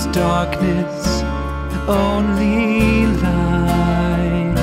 is darkness, only light.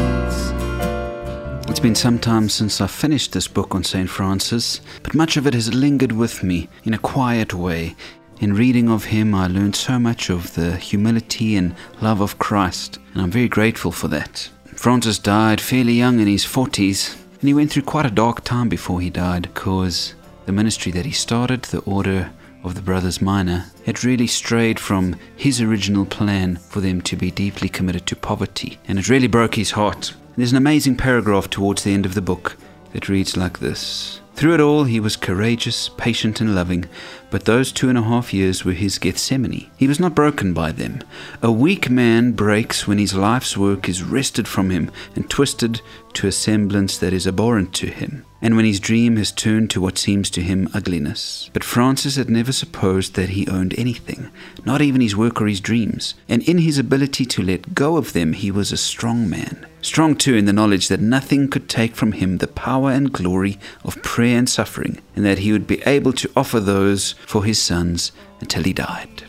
It's been some time since I finished this book on St. Francis, but much of it has lingered with me in a quiet way. In reading of him, I learned so much of the humility and love of Christ, and I'm very grateful for that. Francis died fairly young in his 40s, and he went through quite a dark time before he died because the ministry that he started, the Order of the Brothers Minor, had really strayed from his original plan for them to be deeply committed to poverty, and it really broke his heart. There's an amazing paragraph towards the end of the book that reads like this Through it all, he was courageous, patient, and loving, but those two and a half years were his Gethsemane. He was not broken by them. A weak man breaks when his life's work is wrested from him and twisted to a semblance that is abhorrent to him and when his dream has turned to what seems to him ugliness. But Francis had never supposed that he owned anything, not even his work or his dreams, and in his ability to let go of them, he was a strong man. Strong too in the knowledge that nothing could take from him the power and glory of prayer and suffering, and that he would be able to offer those for his sons until he died.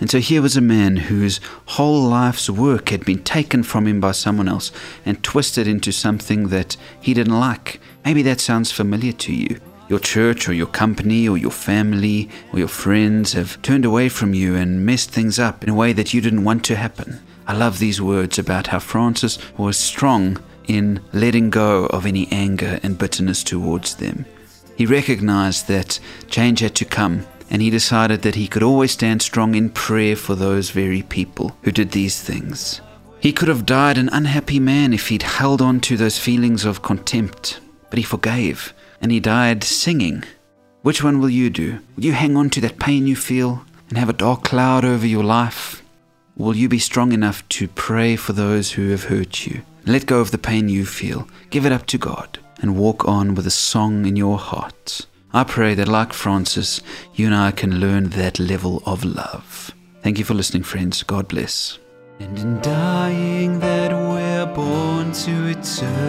And so here was a man whose whole life's work had been taken from him by someone else and twisted into something that he didn't like. Maybe that sounds familiar to you. Your church or your company or your family or your friends have turned away from you and messed things up in a way that you didn't want to happen. I love these words about how Francis was strong in letting go of any anger and bitterness towards them. He recognized that change had to come and he decided that he could always stand strong in prayer for those very people who did these things. He could have died an unhappy man if he'd held on to those feelings of contempt, but he forgave, and he died singing. Which one will you do? Will you hang on to that pain you feel and have a dark cloud over your life? Will you be strong enough to pray for those who have hurt you? Let go of the pain you feel, give it up to God, and walk on with a song in your heart. I pray that, like Francis, you and I can learn that level of love. Thank you for listening, friends. God bless. And in dying, that we're born to eternal